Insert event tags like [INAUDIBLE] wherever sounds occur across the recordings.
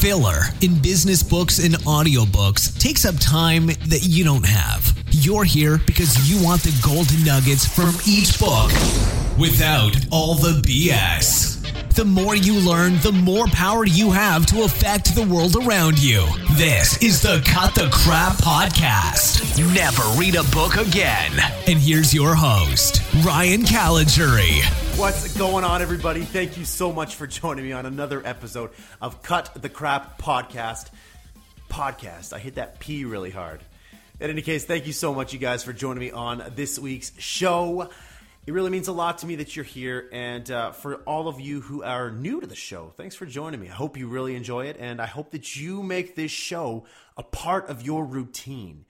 Filler in business books and audiobooks takes up time that you don't have. You're here because you want the golden nuggets from each book without all the BS. The more you learn, the more power you have to affect the world around you. This is the Cut the Crap Podcast. Never read a book again. And here's your host, Ryan Caligiuri. What's going on, everybody? Thank you so much for joining me on another episode of Cut the Crap Podcast. Podcast. I hit that P really hard. In any case, thank you so much, you guys, for joining me on this week's show. It really means a lot to me that you're here. And uh, for all of you who are new to the show, thanks for joining me. I hope you really enjoy it. And I hope that you make this show a part of your routine.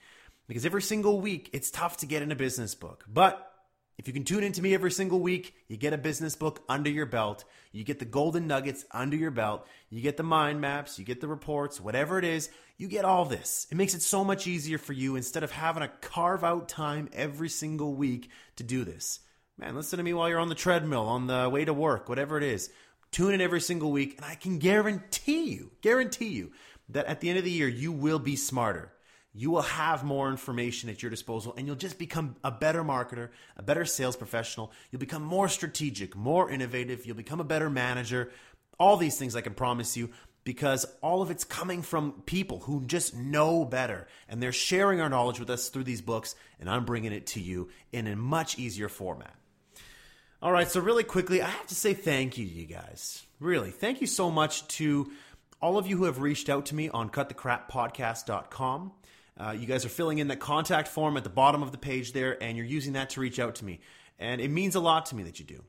Because every single week, it's tough to get in a business book. But if you can tune into me every single week, you get a business book under your belt. You get the golden nuggets under your belt. You get the mind maps. You get the reports, whatever it is. You get all this. It makes it so much easier for you instead of having to carve out time every single week to do this. Man, listen to me while you're on the treadmill, on the way to work, whatever it is. Tune in every single week, and I can guarantee you, guarantee you, that at the end of the year, you will be smarter. You will have more information at your disposal, and you'll just become a better marketer, a better sales professional. You'll become more strategic, more innovative. You'll become a better manager. All these things I can promise you because all of it's coming from people who just know better and they're sharing our knowledge with us through these books and I'm bringing it to you in a much easier format. All right, so really quickly, I have to say thank you to you guys. Really, thank you so much to all of you who have reached out to me on cutthecrappodcast.com. Uh, you guys are filling in that contact form at the bottom of the page there, and you're using that to reach out to me. And it means a lot to me that you do.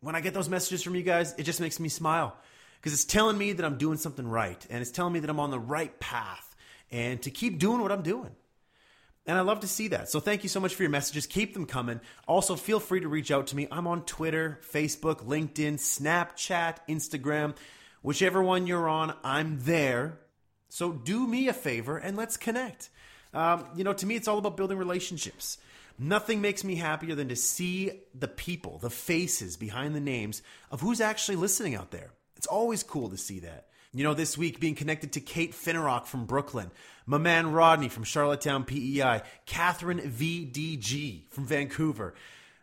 When I get those messages from you guys, it just makes me smile because it's telling me that I'm doing something right, and it's telling me that I'm on the right path, and to keep doing what I'm doing. And I love to see that. So thank you so much for your messages. Keep them coming. Also, feel free to reach out to me. I'm on Twitter, Facebook, LinkedIn, Snapchat, Instagram. Whichever one you're on, I'm there. So do me a favor and let's connect. Um, you know, to me, it's all about building relationships. Nothing makes me happier than to see the people, the faces behind the names of who's actually listening out there. It's always cool to see that. You know, this week being connected to Kate Finnerock from Brooklyn, my man Rodney from Charlottetown, PEI, Catherine VDG from Vancouver.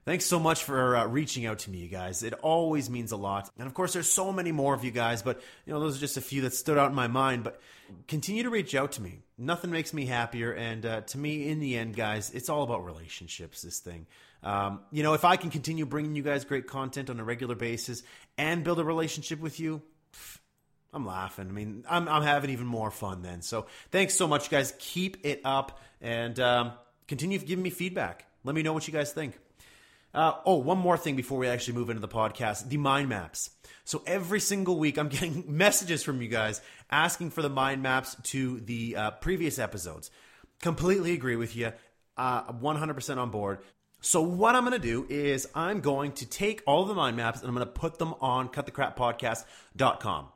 Thanks so much for uh, reaching out to me, you guys. It always means a lot. And of course, there's so many more of you guys, but you know, those are just a few that stood out in my mind. But continue to reach out to me. Nothing makes me happier. And uh, to me, in the end, guys, it's all about relationships. This thing. Um, you know, if I can continue bringing you guys great content on a regular basis and build a relationship with you, I'm laughing. I mean, I'm, I'm having even more fun then. So thanks so much, guys. Keep it up and um, continue giving me feedback. Let me know what you guys think. Uh, oh, one more thing before we actually move into the podcast the mind maps. So every single week, I'm [LAUGHS] getting messages from you guys asking for the mind maps to the uh, previous episodes. Completely agree with you. Uh, 100% on board. So what I'm going to do is I'm going to take all the mind maps and I'm going to put them on cutthecrappodcast.com.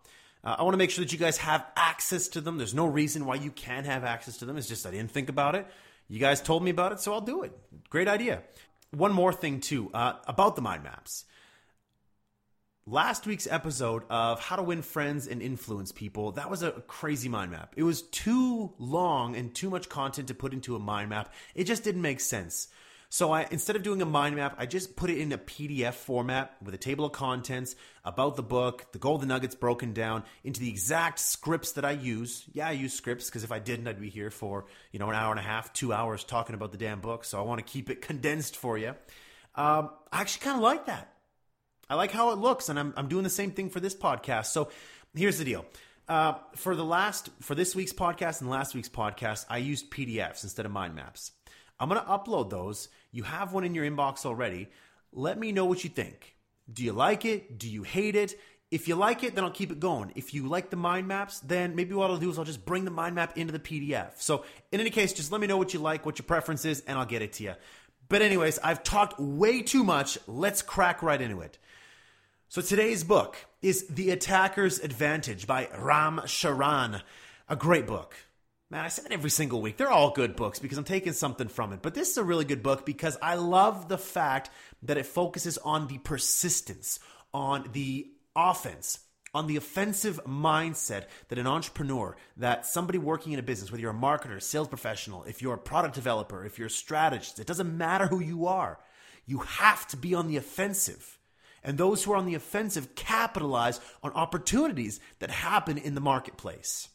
Uh, I want to make sure that you guys have access to them. There's no reason why you can't have access to them. It's just I didn't think about it. You guys told me about it, so I'll do it. Great idea. One more thing, too, uh, about the mind maps. Last week's episode of How to Win Friends and Influence People, that was a crazy mind map. It was too long and too much content to put into a mind map. It just didn't make sense. So I instead of doing a mind map, I just put it in a PDF format with a table of contents about the book, the golden nuggets broken down into the exact scripts that I use. Yeah, I use scripts because if I didn't, I'd be here for you know an hour and a half, two hours talking about the damn book. So I want to keep it condensed for you. Um, I actually kind of like that. I like how it looks, and I'm I'm doing the same thing for this podcast. So here's the deal. Uh, for the last for this week's podcast and last week's podcast, I used PDFs instead of mind maps. I'm going to upload those. You have one in your inbox already. Let me know what you think. Do you like it? Do you hate it? If you like it, then I'll keep it going. If you like the mind maps, then maybe what I'll do is I'll just bring the mind map into the PDF. So, in any case, just let me know what you like, what your preference is, and I'll get it to you. But, anyways, I've talked way too much. Let's crack right into it. So, today's book is The Attacker's Advantage by Ram Charan, a great book. Man, I say that every single week. They're all good books because I'm taking something from it. But this is a really good book because I love the fact that it focuses on the persistence, on the offense, on the offensive mindset that an entrepreneur, that somebody working in a business, whether you're a marketer, sales professional, if you're a product developer, if you're a strategist, it doesn't matter who you are. You have to be on the offensive. And those who are on the offensive capitalize on opportunities that happen in the marketplace.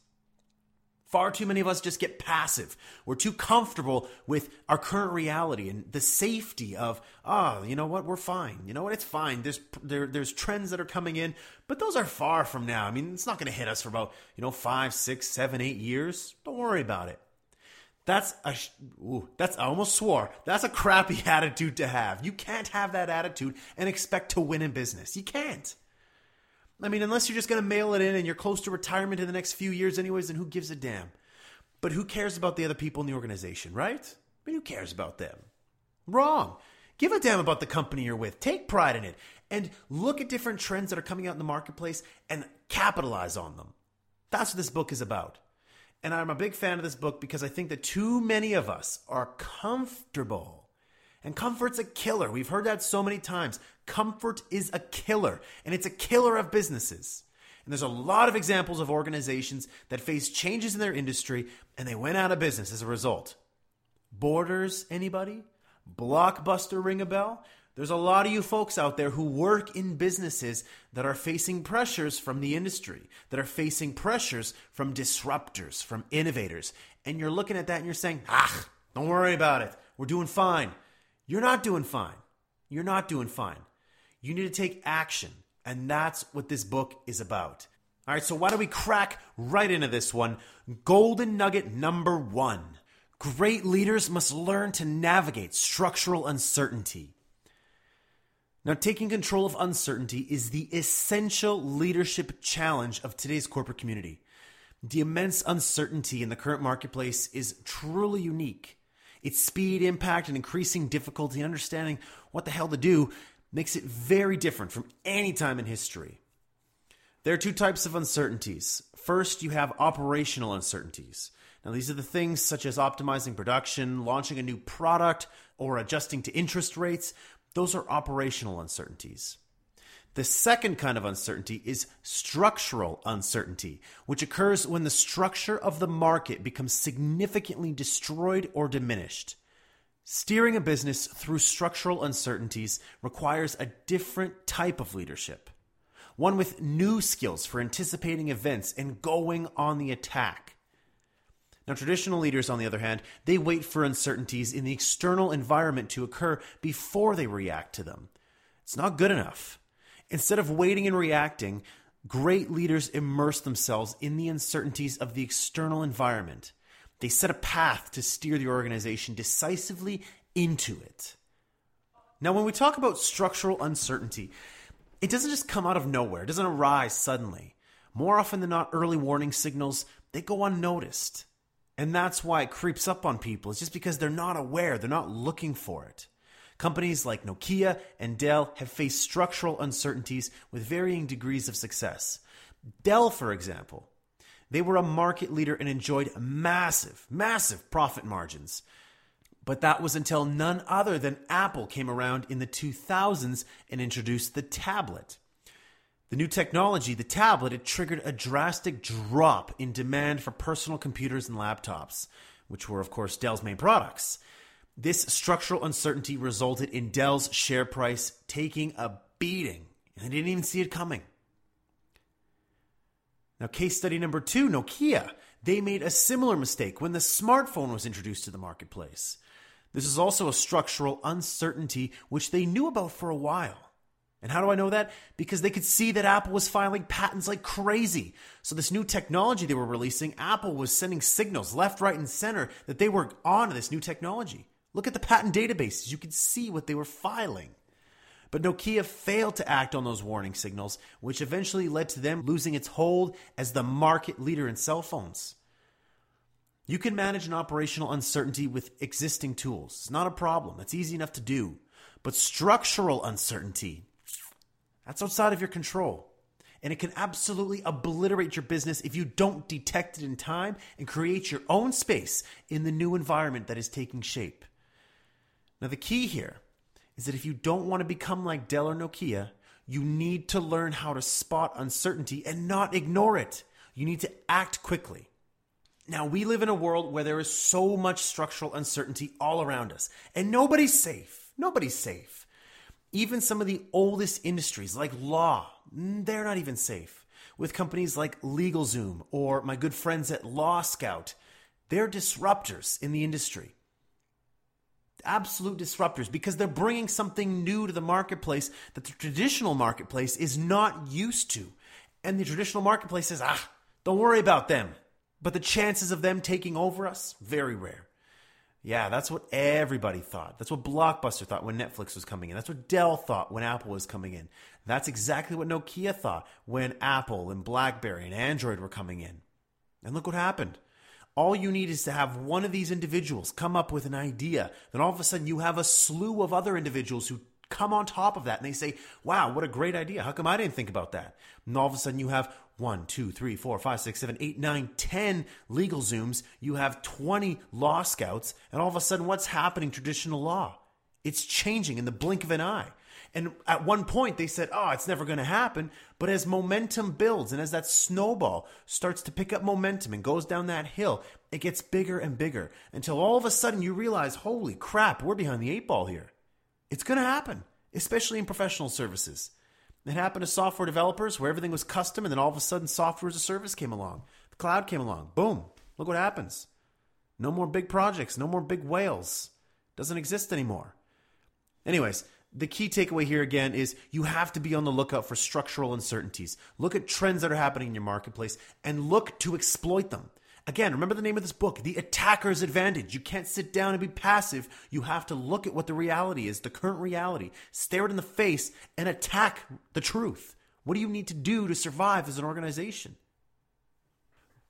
Far too many of us just get passive. We're too comfortable with our current reality and the safety of, oh, you know what, we're fine. You know what, it's fine. There's there, there's trends that are coming in, but those are far from now. I mean, it's not going to hit us for about you know five, six, seven, eight years. Don't worry about it. That's a ooh, that's I almost swore. That's a crappy [LAUGHS] attitude to have. You can't have that attitude and expect to win in business. You can't. I mean, unless you're just going to mail it in and you're close to retirement in the next few years, anyways, then who gives a damn? But who cares about the other people in the organization, right? I mean, who cares about them? Wrong. Give a damn about the company you're with. Take pride in it. And look at different trends that are coming out in the marketplace and capitalize on them. That's what this book is about. And I'm a big fan of this book because I think that too many of us are comfortable and comfort's a killer. We've heard that so many times. Comfort is a killer, and it's a killer of businesses. And there's a lot of examples of organizations that face changes in their industry and they went out of business as a result. Borders, anybody? Blockbuster ring a bell? There's a lot of you folks out there who work in businesses that are facing pressures from the industry, that are facing pressures from disruptors, from innovators. And you're looking at that and you're saying, ah, don't worry about it. We're doing fine. You're not doing fine. You're not doing fine. You need to take action. And that's what this book is about. All right, so why don't we crack right into this one? Golden nugget number one Great leaders must learn to navigate structural uncertainty. Now, taking control of uncertainty is the essential leadership challenge of today's corporate community. The immense uncertainty in the current marketplace is truly unique. Its speed, impact, and increasing difficulty in understanding what the hell to do makes it very different from any time in history. There are two types of uncertainties. First, you have operational uncertainties. Now, these are the things such as optimizing production, launching a new product, or adjusting to interest rates. Those are operational uncertainties. The second kind of uncertainty is structural uncertainty, which occurs when the structure of the market becomes significantly destroyed or diminished. Steering a business through structural uncertainties requires a different type of leadership, one with new skills for anticipating events and going on the attack. Now, traditional leaders, on the other hand, they wait for uncertainties in the external environment to occur before they react to them. It's not good enough. Instead of waiting and reacting, great leaders immerse themselves in the uncertainties of the external environment. They set a path to steer the organization decisively into it. Now, when we talk about structural uncertainty, it doesn't just come out of nowhere, it doesn't arise suddenly. More often than not, early warning signals, they go unnoticed. And that's why it creeps up on people. It's just because they're not aware, they're not looking for it. Companies like Nokia and Dell have faced structural uncertainties with varying degrees of success. Dell, for example, they were a market leader and enjoyed massive, massive profit margins. But that was until none other than Apple came around in the 2000s and introduced the tablet. The new technology, the tablet, it triggered a drastic drop in demand for personal computers and laptops, which were, of course, Dell's main products. This structural uncertainty resulted in Dell's share price taking a beating, and they didn't even see it coming. Now, case study number two Nokia. They made a similar mistake when the smartphone was introduced to the marketplace. This is also a structural uncertainty which they knew about for a while. And how do I know that? Because they could see that Apple was filing patents like crazy. So, this new technology they were releasing, Apple was sending signals left, right, and center that they were on this new technology. Look at the patent databases. You could see what they were filing. But Nokia failed to act on those warning signals, which eventually led to them losing its hold as the market leader in cell phones. You can manage an operational uncertainty with existing tools. It's not a problem. It's easy enough to do. But structural uncertainty, that's outside of your control. And it can absolutely obliterate your business if you don't detect it in time and create your own space in the new environment that is taking shape. Now, the key here is that if you don't want to become like Dell or Nokia, You need to learn how to spot uncertainty and not ignore it. You need to act quickly. Now, we live in a world where there is so much structural uncertainty all around us, and nobody's safe. Nobody's safe. Even some of the oldest industries, like law, they're not even safe. With companies like LegalZoom or my good friends at Law Scout, they're disruptors in the industry. Absolute disruptors because they're bringing something new to the marketplace that the traditional marketplace is not used to. And the traditional marketplace says, ah, don't worry about them. But the chances of them taking over us, very rare. Yeah, that's what everybody thought. That's what Blockbuster thought when Netflix was coming in. That's what Dell thought when Apple was coming in. That's exactly what Nokia thought when Apple and Blackberry and Android were coming in. And look what happened. All you need is to have one of these individuals come up with an idea. Then all of a sudden you have a slew of other individuals who come on top of that and they say, wow, what a great idea. How come I didn't think about that? And all of a sudden you have one, two, three, four, five, six, seven, eight, nine, ten LegalZooms. You have 20 law scouts. And all of a sudden, what's happening traditional law? It's changing in the blink of an eye. And at one point, they said, oh, it's never going to happen. But as momentum builds and as that snowball starts to pick up momentum and goes down that hill, it gets bigger and bigger until all of a sudden you realize, holy crap, we're behind the eight ball here. It's going to happen, especially in professional services. It happened to software developers where everything was custom, and then all of a sudden, software as a service came along. The cloud came along. Boom. Look what happens. No more big projects, no more big whales. Doesn't exist anymore. Anyways, the key takeaway here again is you have to be on the lookout for structural uncertainties. Look at trends that are happening in your marketplace and look to exploit them. Again, remember the name of this book, The Attacker's Advantage. You can't sit down and be passive. You have to look at what the reality is, the current reality, stare it in the face, and attack the truth. What do you need to do to survive as an organization?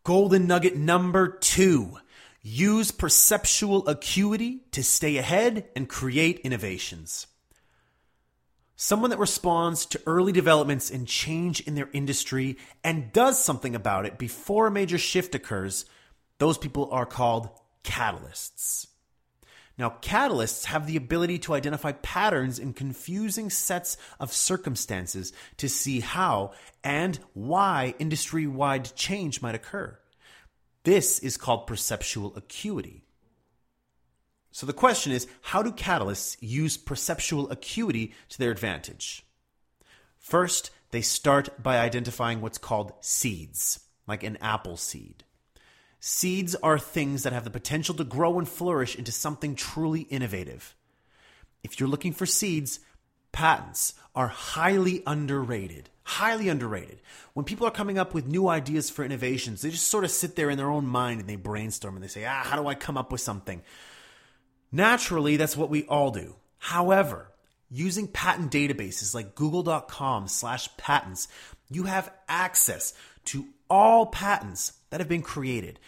Golden nugget number two use perceptual acuity to stay ahead and create innovations. Someone that responds to early developments and change in their industry and does something about it before a major shift occurs, those people are called catalysts. Now, catalysts have the ability to identify patterns in confusing sets of circumstances to see how and why industry wide change might occur. This is called perceptual acuity. So the question is how do catalysts use perceptual acuity to their advantage? First, they start by identifying what's called seeds, like an apple seed. Seeds are things that have the potential to grow and flourish into something truly innovative. If you're looking for seeds, patents are highly underrated. Highly underrated. When people are coming up with new ideas for innovations, they just sort of sit there in their own mind and they brainstorm and they say, ah, how do I come up with something? Naturally, that's what we all do. However, using patent databases like google.com slash patents, you have access to all patents that have been created.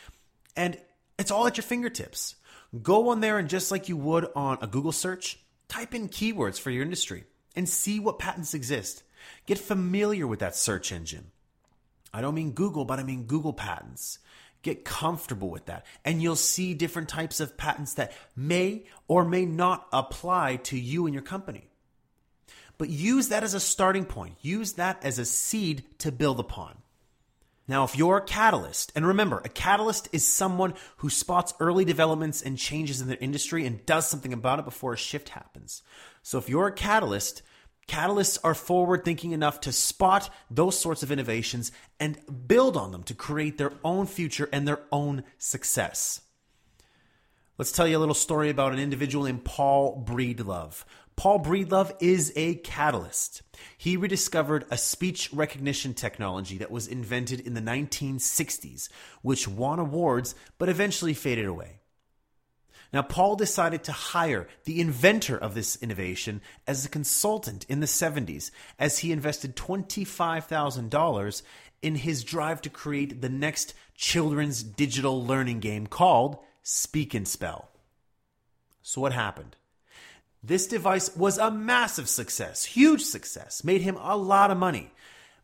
And it's all at your fingertips. Go on there and just like you would on a Google search, type in keywords for your industry and see what patents exist. Get familiar with that search engine. I don't mean Google, but I mean Google patents. Get comfortable with that. And you'll see different types of patents that may or may not apply to you and your company. But use that as a starting point. Use that as a seed to build upon. Now, if you're a catalyst, and remember, a catalyst is someone who spots early developments and changes in their industry and does something about it before a shift happens. So if you're a catalyst, Catalysts are forward thinking enough to spot those sorts of innovations and build on them to create their own future and their own success. Let's tell you a little story about an individual named Paul Breedlove. Paul Breedlove is a catalyst. He rediscovered a speech recognition technology that was invented in the 1960s, which won awards but eventually faded away. Now, Paul decided to hire the inventor of this innovation as a consultant in the 70s as he invested $25,000 in his drive to create the next children's digital learning game called Speak and Spell. So, what happened? This device was a massive success, huge success, made him a lot of money.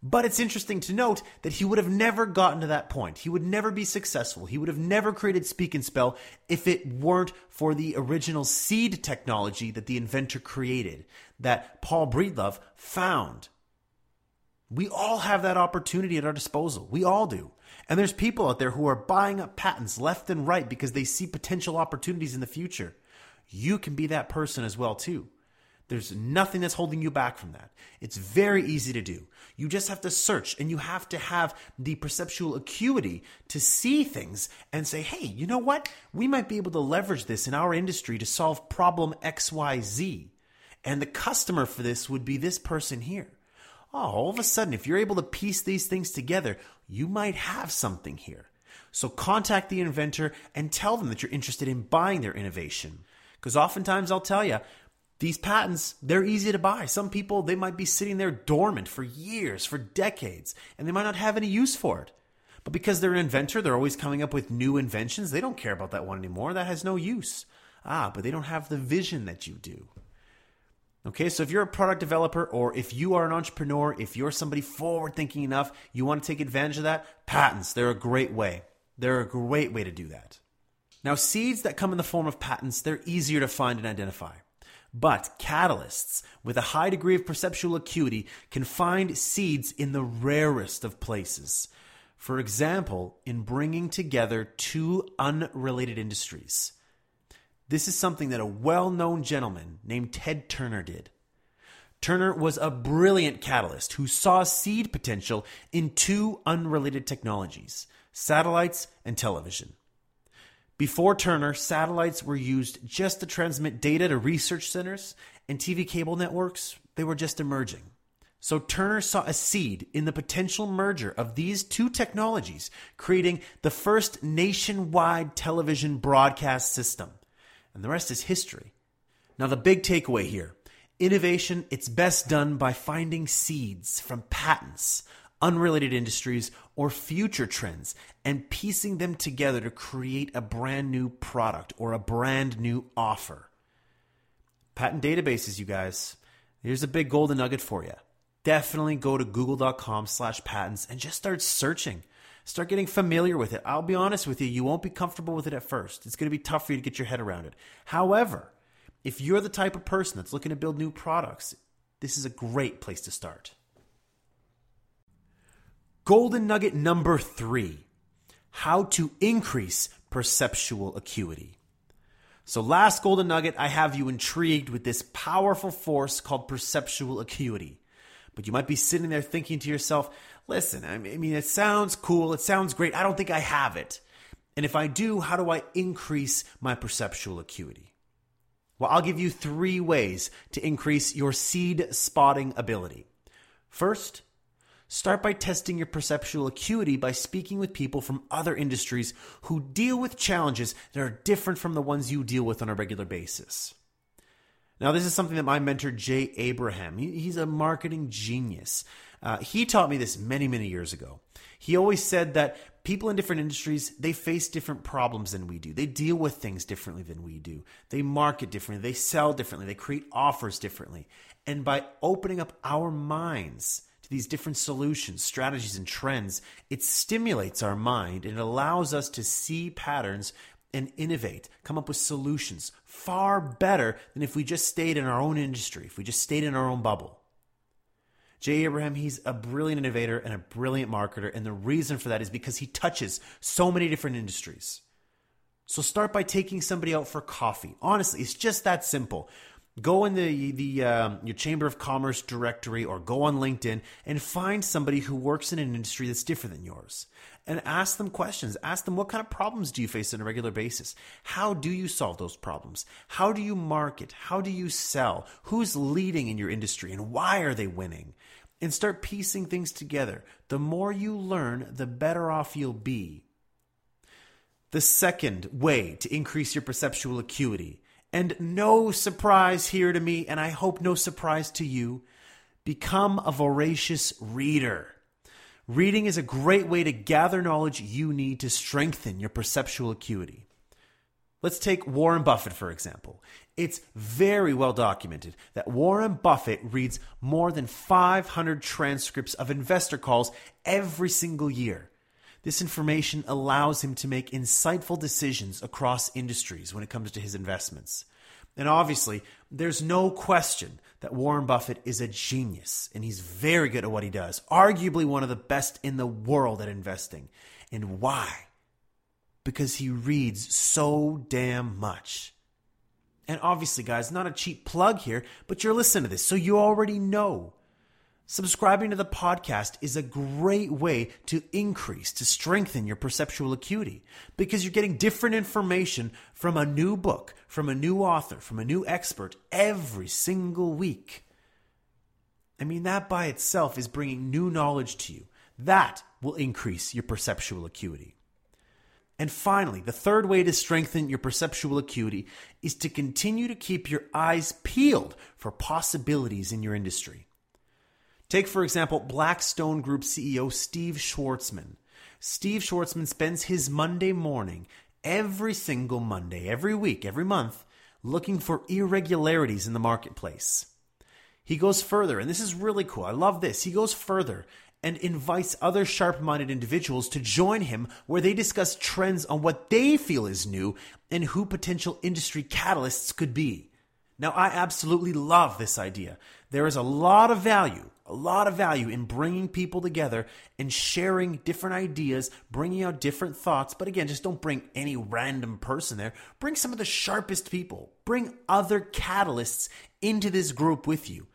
But it's interesting to note that he would have never gotten to that point. He would never be successful. He would have never created Speak and Spell if it weren't for the original seed technology that the inventor created, that Paul Breedlove found. We all have that opportunity at our disposal. We all do. And there's people out there who are buying up patents left and right because they see potential opportunities in the future. You can be that person as well too. There's nothing that's holding you back from that. It's very easy to do. You just have to search and you have to have the perceptual acuity to see things and say, hey, you know what? We might be able to leverage this in our industry to solve problem XYZ. And the customer for this would be this person here. Oh, all of a sudden, if you're able to piece these things together, you might have something here. So contact the inventor and tell them that you're interested in buying their innovation. Because oftentimes I'll tell you, these patents, they're easy to buy. Some people, they might be sitting there dormant for years, for decades, and they might not have any use for it. But because they're an inventor, they're always coming up with new inventions. They don't care about that one anymore. That has no use. Ah, but they don't have the vision that you do. Okay, so if you're a product developer or if you are an entrepreneur, if you're somebody forward thinking enough, you want to take advantage of that, patents, they're a great way. They're a great way to do that. Now, seeds that come in the form of patents, they're easier to find and identify. But catalysts with a high degree of perceptual acuity can find seeds in the rarest of places. For example, in bringing together two unrelated industries. This is something that a well known gentleman named Ted Turner did. Turner was a brilliant catalyst who saw seed potential in two unrelated technologies satellites and television. Before Turner, satellites were used just to transmit data to research centers, and TV cable networks, they were just emerging. So Turner saw a seed in the potential merger of these two technologies, creating the first nationwide television broadcast system. And the rest is history. Now, the big takeaway here innovation, it's best done by finding seeds from patents, unrelated industries, or future trends and piecing them together to create a brand new product or a brand new offer. Patent databases, you guys. Here's a big golden nugget for you. Definitely go to google.com slash patents and just start searching. Start getting familiar with it. I'll be honest with you, you won't be comfortable with it at first. It's going to be tough for you to get your head around it. However, if you're the type of person that's looking to build new products, this is a great place to start. Golden nugget number three how to increase perceptual acuity. So, last golden nugget, I have you intrigued with this powerful force called perceptual acuity. But you might be sitting there thinking to yourself, listen, I mean, it sounds cool, it sounds great, I don't think I have it. And if I do, how do I increase my perceptual acuity? Well, I'll give you three ways to increase your seed spotting ability. First, Start by testing your perceptual acuity by speaking with people from other industries who deal with challenges that are different from the ones you deal with on a regular basis. Now, this is something that my mentor, Jay Abraham, he's a marketing genius. Uh, he taught me this many, many years ago. He always said that people in different industries, they face different problems than we do. They deal with things differently than we do. They market differently. They sell differently. They create offers differently. And by opening up our minds, these different solutions, strategies, and trends, it stimulates our mind and it allows us to see patterns and innovate, come up with solutions far better than if we just stayed in our own industry, if we just stayed in our own bubble. Jay Abraham, he's a brilliant innovator and a brilliant marketer. And the reason for that is because he touches so many different industries. So start by taking somebody out for coffee. Honestly, it's just that simple. Go in the the um, your Chamber of Commerce directory or go on LinkedIn and find somebody who works in an industry that's different than yours, and ask them questions. Ask them what kind of problems do you face on a regular basis. How do you solve those problems? How do you market? How do you sell? Who's leading in your industry and why are they winning? And start piecing things together. The more you learn, the better off you'll be. The second way to increase your perceptual acuity and no surprise here to me, and I hope no surprise to you, become a voracious reader. Reading is a great way to gather knowledge you need to strengthen your perceptual acuity. Let's take Warren Buffett, for example. It's very well documented that Warren Buffett reads more than 500 transcripts of investor calls every single year. This information allows him to make insightful decisions across industries when it comes to his investments. And obviously, there's no question that Warren Buffett is a genius and he's very good at what he does, arguably one of the best in the world at investing. And why? Because he reads so damn much. And obviously, guys, not a cheap plug here, but you're listening to this, so you already know. Subscribing to the podcast is a great way to increase, to strengthen your perceptual acuity because you're getting different information from a new book, from a new author, from a new expert every single week. I mean, that by itself is bringing new knowledge to you. That will increase your perceptual acuity. And finally, the third way to strengthen your perceptual acuity is to continue to keep your eyes peeled for possibilities in your industry. Take, for example, Blackstone Group CEO Steve Schwarzman. Steve Schwarzman spends his Monday morning, every single Monday, every week, every month, looking for irregularities in the marketplace. He goes further, and this is really cool. I love this. He goes further and invites other sharp minded individuals to join him where they discuss trends on what they feel is new and who potential industry catalysts could be. Now, I absolutely love this idea. There is a lot of value a lot of value in bringing people together and sharing different ideas, bringing out different thoughts. But again, just don't bring any random person there. Bring some of the sharpest people, bring other catalysts into this group with you.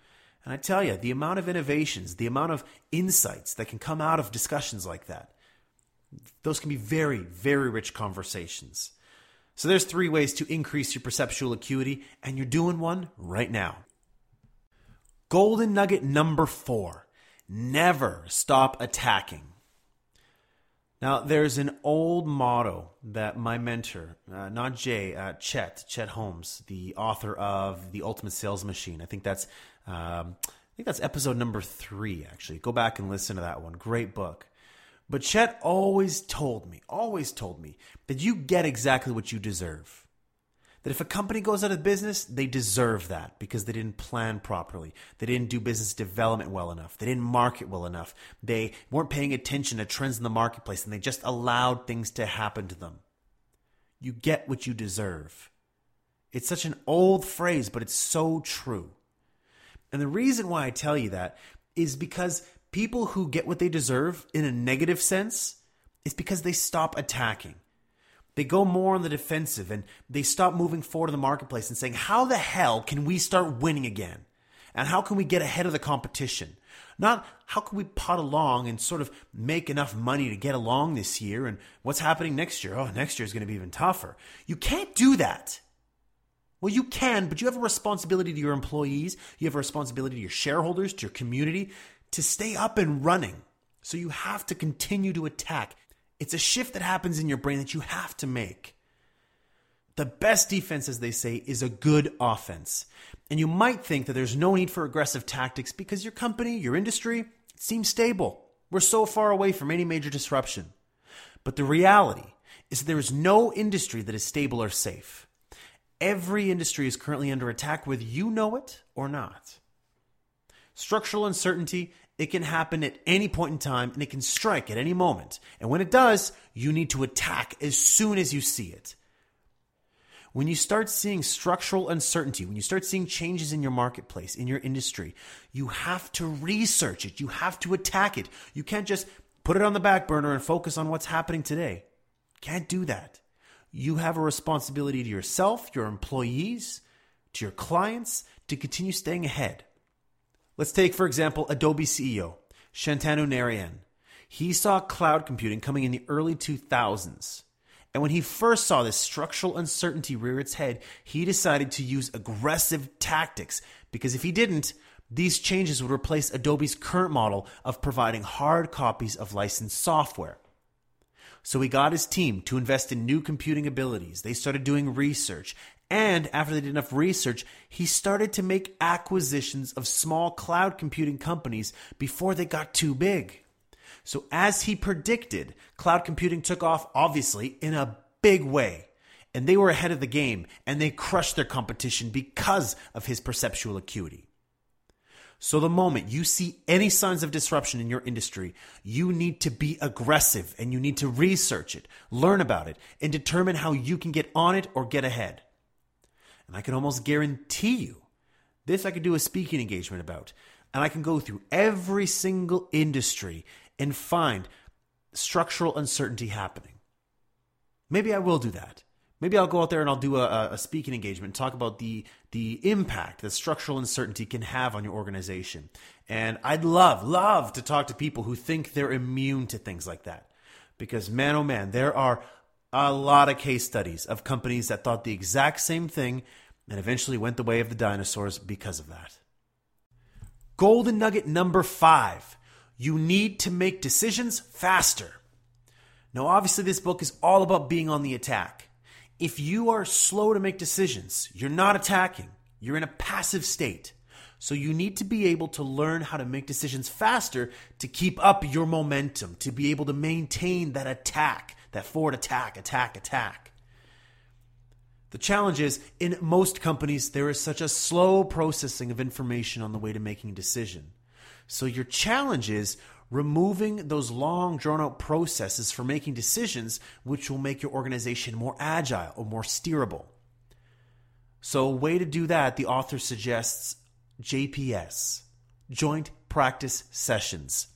And I tell you, the amount of innovations, the amount of insights that can come out of discussions like that, those can be very, very rich conversations. So there's three ways to increase your perceptual acuity, and you're doing one right now. Golden nugget number four never stop attacking. Now, there's an old motto that my mentor, uh, not Jay, uh, Chet, Chet Holmes, the author of The Ultimate Sales Machine. I think that's, um, I think that's episode number three. Actually, go back and listen to that one. Great book. But Chet always told me, always told me that you get exactly what you deserve that if a company goes out of business, they deserve that because they didn't plan properly. They didn't do business development well enough. They didn't market well enough. They weren't paying attention to trends in the marketplace and they just allowed things to happen to them. You get what you deserve. It's such an old phrase, but it's so true. And the reason why I tell you that is because people who get what they deserve in a negative sense is because they stop attacking. They go more on the defensive and they stop moving forward in the marketplace and saying, how the hell can we start winning again? And how can we get ahead of the competition? Not how can we pot along and sort of make enough money to get along this year and what's happening next year? Oh, next year is going to be even tougher. You can't do that. Well, you can, but you have a responsibility to your employees, you have a responsibility to your shareholders, to your community to stay up and running. So you have to continue to attack. It's a shift that happens in your brain that you have to make. The best defense, as they say, is a good offense. And you might think that there's no need for aggressive tactics because your company, your industry, seems stable. We're so far away from any major disruption. But the reality is there is no industry that is stable or safe. Every industry is currently under attack, whether you know it or not. Structural uncertainty it can happen at any point in time and it can strike at any moment. And when it does, you need to attack as soon as you see it. When you start seeing structural uncertainty, when you start seeing changes in your marketplace, in your industry, you have to research it. You have to attack it. You can't just put it on the back burner and focus on what's happening today. Can't do that. You have a responsibility to yourself, your employees, to your clients to continue staying ahead. Let's take, for example, Adobe CEO, Shantanu Narayen. He saw cloud computing coming in the early 2000s. And when he first saw this structural uncertainty rear its head, he decided to use aggressive tactics because if he didn't, these changes would replace Adobe's current model of providing hard copies of licensed software. So he got his team to invest in new computing abilities. They started doing research and after they did enough research, he started to make acquisitions of small cloud computing companies before they got too big. So, as he predicted, cloud computing took off, obviously, in a big way. And they were ahead of the game and they crushed their competition because of his perceptual acuity. So, the moment you see any signs of disruption in your industry, you need to be aggressive and you need to research it, learn about it, and determine how you can get on it or get ahead. And I can almost guarantee you this I could do a speaking engagement about. And I can go through every single industry and find structural uncertainty happening. Maybe I will do that. Maybe I'll go out there and I'll do a, a speaking engagement and talk about the the impact that structural uncertainty can have on your organization. And I'd love, love to talk to people who think they're immune to things like that. Because man, oh man, there are a lot of case studies of companies that thought the exact same thing and eventually went the way of the dinosaurs because of that. Golden nugget number five you need to make decisions faster. Now, obviously, this book is all about being on the attack. If you are slow to make decisions, you're not attacking, you're in a passive state. So you need to be able to learn how to make decisions faster to keep up your momentum, to be able to maintain that attack, that forward attack, attack, attack. The challenge is in most companies, there is such a slow processing of information on the way to making a decision. So your challenge is removing those long drawn out processes for making decisions, which will make your organization more agile or more steerable. So, a way to do that, the author suggests JPS, Joint Practice Sessions.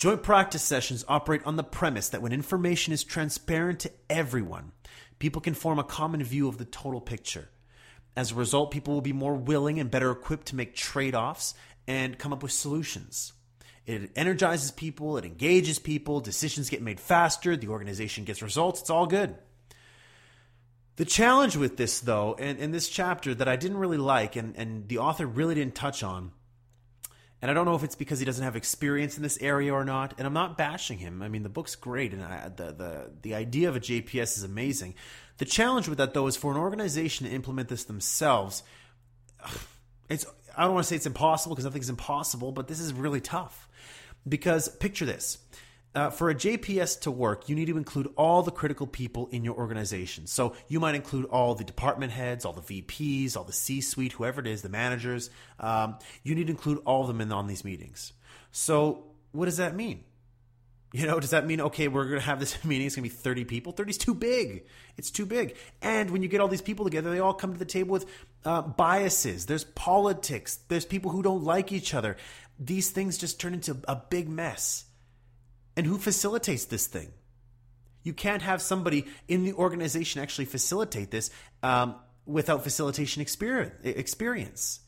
Joint practice sessions operate on the premise that when information is transparent to everyone, people can form a common view of the total picture. As a result, people will be more willing and better equipped to make trade offs and come up with solutions. It energizes people, it engages people, decisions get made faster, the organization gets results, it's all good. The challenge with this, though, and in this chapter that I didn't really like, and, and the author really didn't touch on, and I don't know if it's because he doesn't have experience in this area or not. And I'm not bashing him. I mean, the book's great, and I, the the the idea of a JPS is amazing. The challenge with that, though, is for an organization to implement this themselves. It's I don't want to say it's impossible because nothing's impossible, but this is really tough. Because picture this. Uh, for a JPS to work, you need to include all the critical people in your organization. So you might include all the department heads, all the VPs, all the C suite, whoever it is, the managers. Um, you need to include all of them in on these meetings. So what does that mean? You know, does that mean, okay, we're going to have this [LAUGHS] meeting, it's going to be 30 people? 30 is too big. It's too big. And when you get all these people together, they all come to the table with uh, biases. There's politics. There's people who don't like each other. These things just turn into a big mess. And who facilitates this thing? You can't have somebody in the organization actually facilitate this um, without facilitation experience.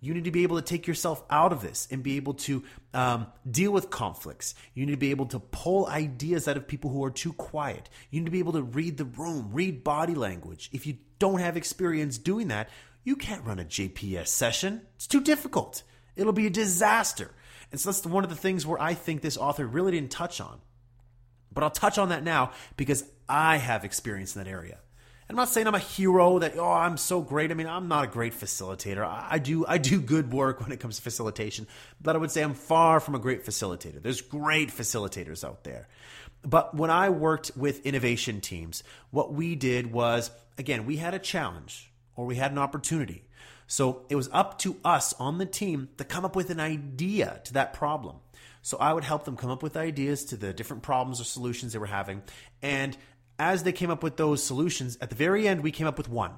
You need to be able to take yourself out of this and be able to um, deal with conflicts. You need to be able to pull ideas out of people who are too quiet. You need to be able to read the room, read body language. If you don't have experience doing that, you can't run a JPS session. It's too difficult. It'll be a disaster. And so that's one of the things where I think this author really didn't touch on. But I'll touch on that now because I have experience in that area. I'm not saying I'm a hero that oh I'm so great. I mean I'm not a great facilitator. I, do I do good work [LAUGHS] when it comes to facilitation, but I would say I'm far from a great facilitator. There's great facilitators out there. But when I worked with innovation teams, what we did was again, we had a challenge or we had an opportunity. So it was up to us on the team to come up with an idea to that problem. So I would help them come up with ideas to the different problems or solutions they were having. And as they came up with those solutions, at the very end, we came up with one.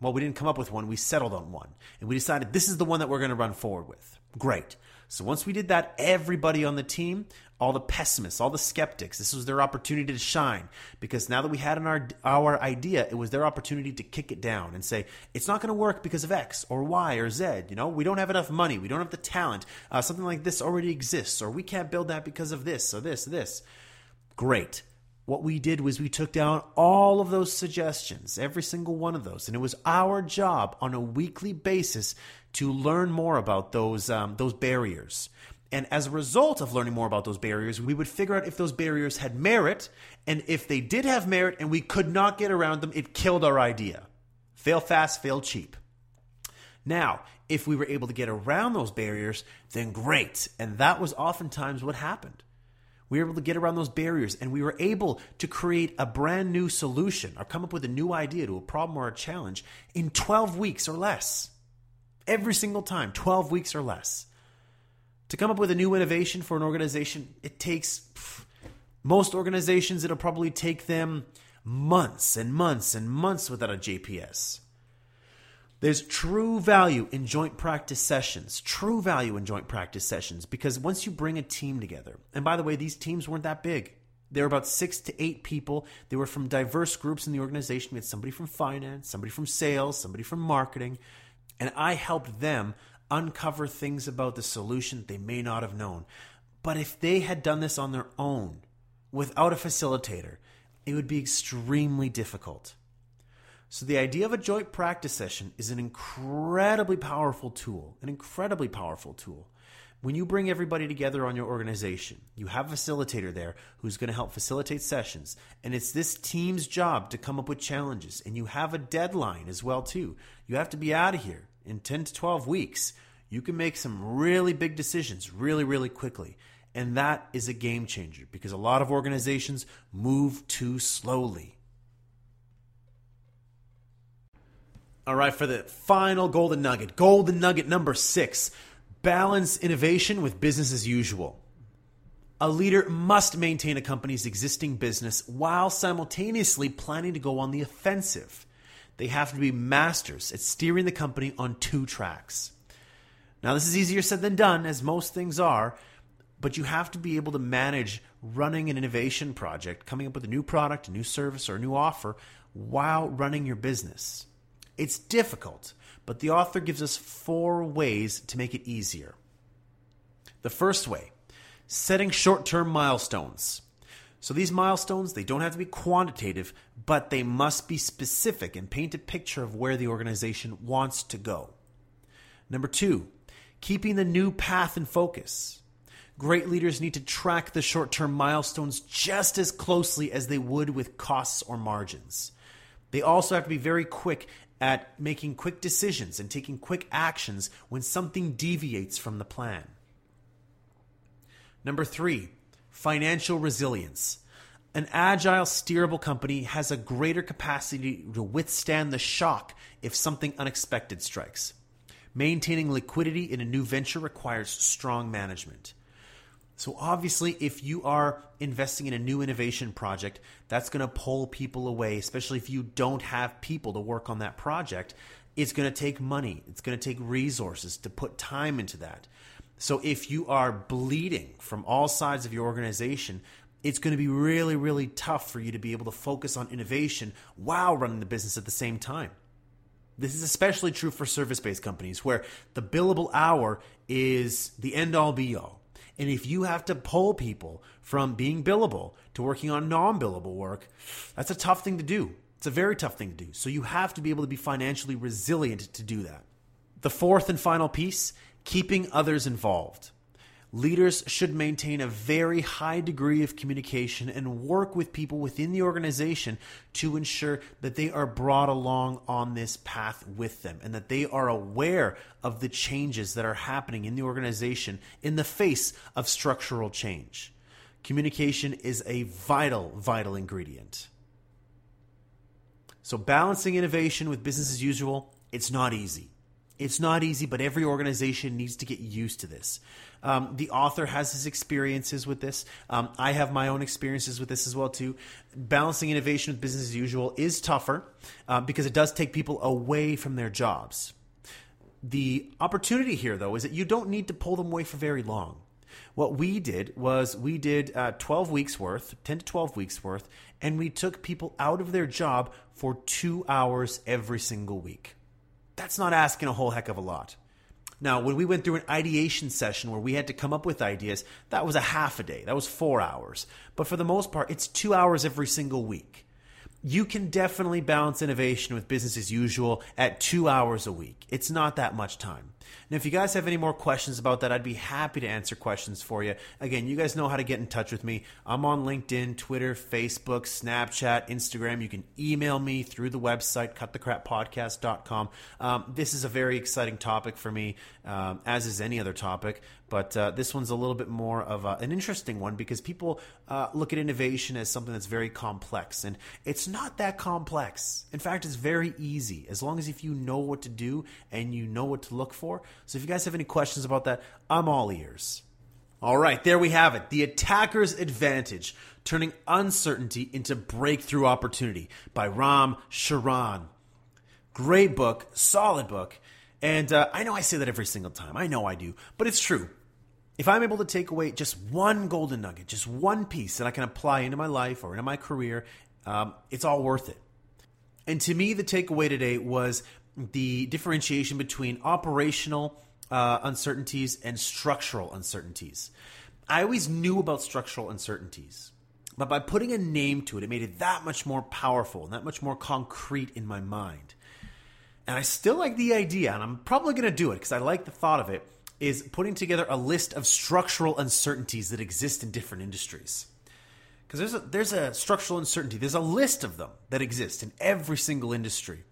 Well, we didn't come up with one, we settled on one. And we decided this is the one that we're going to run forward with. Great. So once we did that, everybody on the team, all the pessimists, all the skeptics, this was their opportunity to shine because now that we had our our idea, it was their opportunity to kick it down and say it's not going to work because of X or Y or Z. You know, we don't have enough money, we don't have the talent. Uh, something like this already exists, or we can't build that because of this or this, this. Great what we did was we took down all of those suggestions, every single one of those, and it was our job on a weekly basis to learn more about those um, those barriers. And as a result of learning more about those barriers, we would figure out if those barriers had merit, and if they did have merit and we could not get around them, it killed our idea. Fail fast, fail cheap. Now, if we were able to get around those barriers, then great. And that was oftentimes what happened. We were able to get around those barriers and we were able to create a brand new solution or come up with a new idea to a problem or a challenge in 12 weeks or less. Every single time, 12 weeks or less. To come up with a new innovation for an organization, it takes pff, most organizations, it'll probably take them months and months and months without a JPS. There's true value in joint practice sessions, true value in joint practice sessions, because once you bring a team together, and by the way, these teams weren't that big. They were about six to eight people. They were from diverse groups in the organization. We had somebody from finance, somebody from sales, somebody from marketing, and I helped them uncover things about the solution they may not have known. But if they had done this on their own, without a facilitator, it would be extremely difficult. So, the idea of a joint practice session is an incredibly powerful tool, an incredibly powerful tool. When you bring everybody together on your organization, you have a facilitator there who's going to help facilitate sessions, and it's this team's job to come up with challenges, and you have a deadline as well too. You have to be out of here in 10 to 12 weeks. You can make some really big decisions really really quickly. And that is a game changer because a lot of organizations move too slowly. All right, for the final golden nugget, golden nugget number six balance innovation with business as usual. A leader must maintain a company's existing business while simultaneously planning to go on the offensive. They have to be masters at steering the company on two tracks. Now, this is easier said than done, as most things are, but you have to be able to manage running an innovation project, coming up with a new product, a new service, or a new offer while running your business. It's difficult, but the author gives us four ways to make it easier. The first way, setting short-term milestones. So these milestones, they don't have to be quantitative, but they must be specific and paint a picture of where the organization wants to go. Number 2, keeping the new path in focus. Great leaders need to track the short term milestones just as closely as they would with costs or margins. They also have to be very quick at making quick decisions and taking quick actions when something deviates from the plan. Number three, financial resilience. An agile, steerable company has a greater capacity to withstand the shock if something unexpected strikes. Maintaining liquidity in a new venture requires strong management. So, obviously, if you are investing in a new innovation project, that's going to pull people away, especially if you don't have people to work on that project. It's going to take money, it's going to take resources to put time into that. So, if you are bleeding from all sides of your organization, it's going to be really, really tough for you to be able to focus on innovation while running the business at the same time. This is especially true for service based companies where the billable hour is the end all be all. And if you have to pull people from being billable to working on non billable work, that's a tough thing to do. It's a very tough thing to do. So you have to be able to be financially resilient to do that. The fourth and final piece keeping others involved. Leaders should maintain a very high degree of communication and work with people within the organization to ensure that they are brought along on this path with them and that they are aware of the changes that are happening in the organization in the face of structural change. Communication is a vital, vital ingredient. So, balancing innovation with business as usual, it's not easy. It's not easy, but every organization needs to get used to this. Um, the author has his experiences with this. Um, I have my own experiences with this as well too. Balancing innovation with business as usual is tougher uh, because it does take people away from their jobs. The opportunity here, though, is that you don't need to pull them away for very long. What we did was we did uh, 12 weeks worth, 10 to 12 weeks worth, and we took people out of their job for two hours every single week. That's not asking a whole heck of a lot. Now, when we went through an ideation session where we had to come up with ideas, that was a half a day. That was four hours. But for the most part, it's two hours every single week you can definitely balance innovation with business as usual at two hours a week. It's not that much time. And if you guys have any more questions about that, I'd be happy to answer questions for you. Again, you guys know how to get in touch with me. I'm on LinkedIn, Twitter, Facebook, Snapchat, Instagram. You can email me through the website, cutthecrappodcast.com. Um, this is a very exciting topic for me, um, as is any other topic. But uh, this one's a little bit more of a, an interesting one because people uh, look at innovation as something that's very complex, and it's not that complex. In fact, it's very easy as long as if you know what to do and you know what to look So if you guys have any questions about that, I'm all ears. All right, there we have it. The Attacker's Advantage, turning uncertainty into breakthrough opportunity by Ram Charan. Great book, solid book. And uh, I know I say that every single time. I know I do, but it's true. If I'm able to take away just one golden nugget, just one piece that I can apply into my life or into my career, um, it's all worth it. And to me, the takeaway today was the differentiation between operational uh, uncertainties and structural uncertainties. I always knew about structural uncertainties, but by putting a name to it, it made it that much more powerful and that much more concrete in my mind. And I still like the idea, and I'm probably going to do it because I like the thought of it, is putting together a list of structural uncertainties that exist in different industries. Because there's a, there's a structural uncertainty, there's a list of them that exist in every single industry.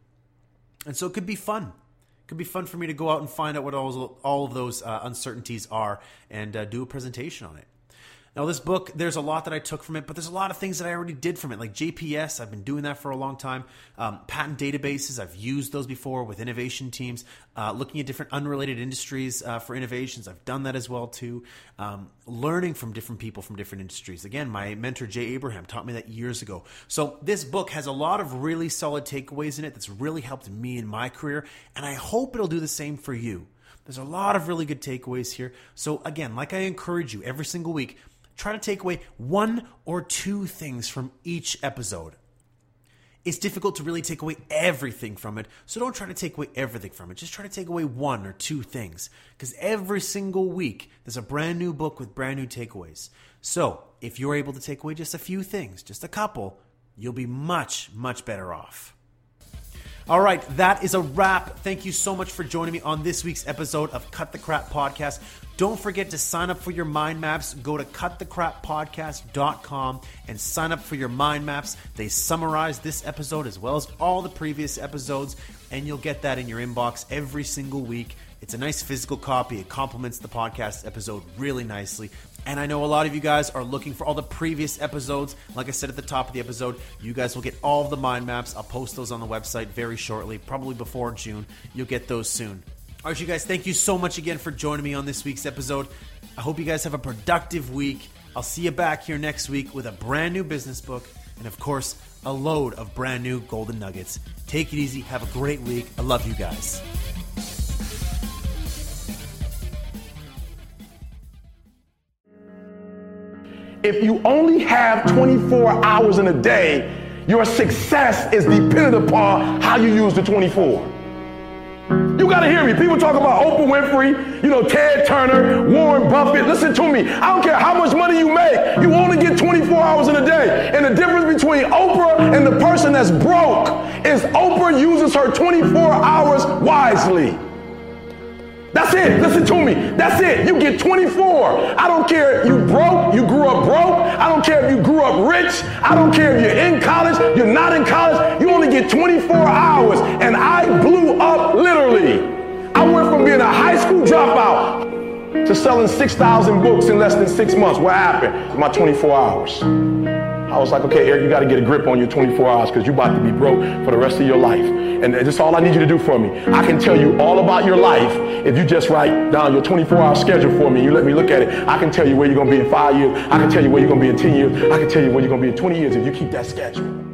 And so it could be fun. It could be fun for me to go out and find out what all, all of those uh, uncertainties are and uh, do a presentation on it. Now, this book, there's a lot that I took from it, but there's a lot of things that I already did from it, like JPS. I've been doing that for a long time. Um, patent databases, I've used those before with innovation teams. Uh, looking at different unrelated industries uh, for innovations, I've done that as well too. Um, learning from different people from different industries. Again, my mentor Jay Abraham taught me that years ago. So this book has a lot of really solid takeaways in it that's really helped me in my career, and I hope it'll do the same for you. There's a lot of really good takeaways here. So again, like I encourage you every single week Try to take away one or two things from each episode. It's difficult to really take away everything from it, so don't try to take away everything from it. Just try to take away one or two things. Because every single week, there's a brand new book with brand new takeaways. So, if you're able to take away just a few things, just a couple, you'll be much, much better off. All right, that is a wrap. Thank you so much for joining me on this week's episode of Cut the Crap Podcast. Don't forget to sign up for your mind maps. Go to cutthecrappodcast.com and sign up for your mind maps. They summarize this episode as well as all the previous episodes, and you'll get that in your inbox every single week. It's a nice physical copy. It complements the podcast episode really nicely. And I know a lot of you guys are looking for all the previous episodes. Like I said at the top of the episode, you guys will get all of the mind maps. I'll post those on the website very shortly, probably before June. You'll get those soon. All right, you guys, thank you so much again for joining me on this week's episode. I hope you guys have a productive week. I'll see you back here next week with a brand new business book and, of course, a load of brand new golden nuggets. Take it easy. Have a great week. I love you guys. If you only have 24 hours in a day, your success is dependent upon how you use the 24. You gotta hear me. People talk about Oprah Winfrey, you know, Ted Turner, Warren Buffett. Listen to me. I don't care how much money you make, you only get 24 hours in a day. And the difference between Oprah and the person that's broke is Oprah uses her 24 hours wisely. That's it. Listen to me. That's it. You get 24. I don't care if you broke, you grew up broke. I don't care if you grew up rich. I don't care if you're in college, you're not in college. You only get 24 hours. And I blew up literally. I went from being a high school dropout to selling 6,000 books in less than six months. What happened? My 24 hours. I was like, okay, Eric, you got to get a grip on your 24 hours because you're about to be broke for the rest of your life. And that's all I need you to do for me. I can tell you all about your life if you just write down your 24 hour schedule for me. You let me look at it. I can tell you where you're going to be in five years. I can tell you where you're going to be in 10 years. I can tell you where you're going to be in 20 years if you keep that schedule.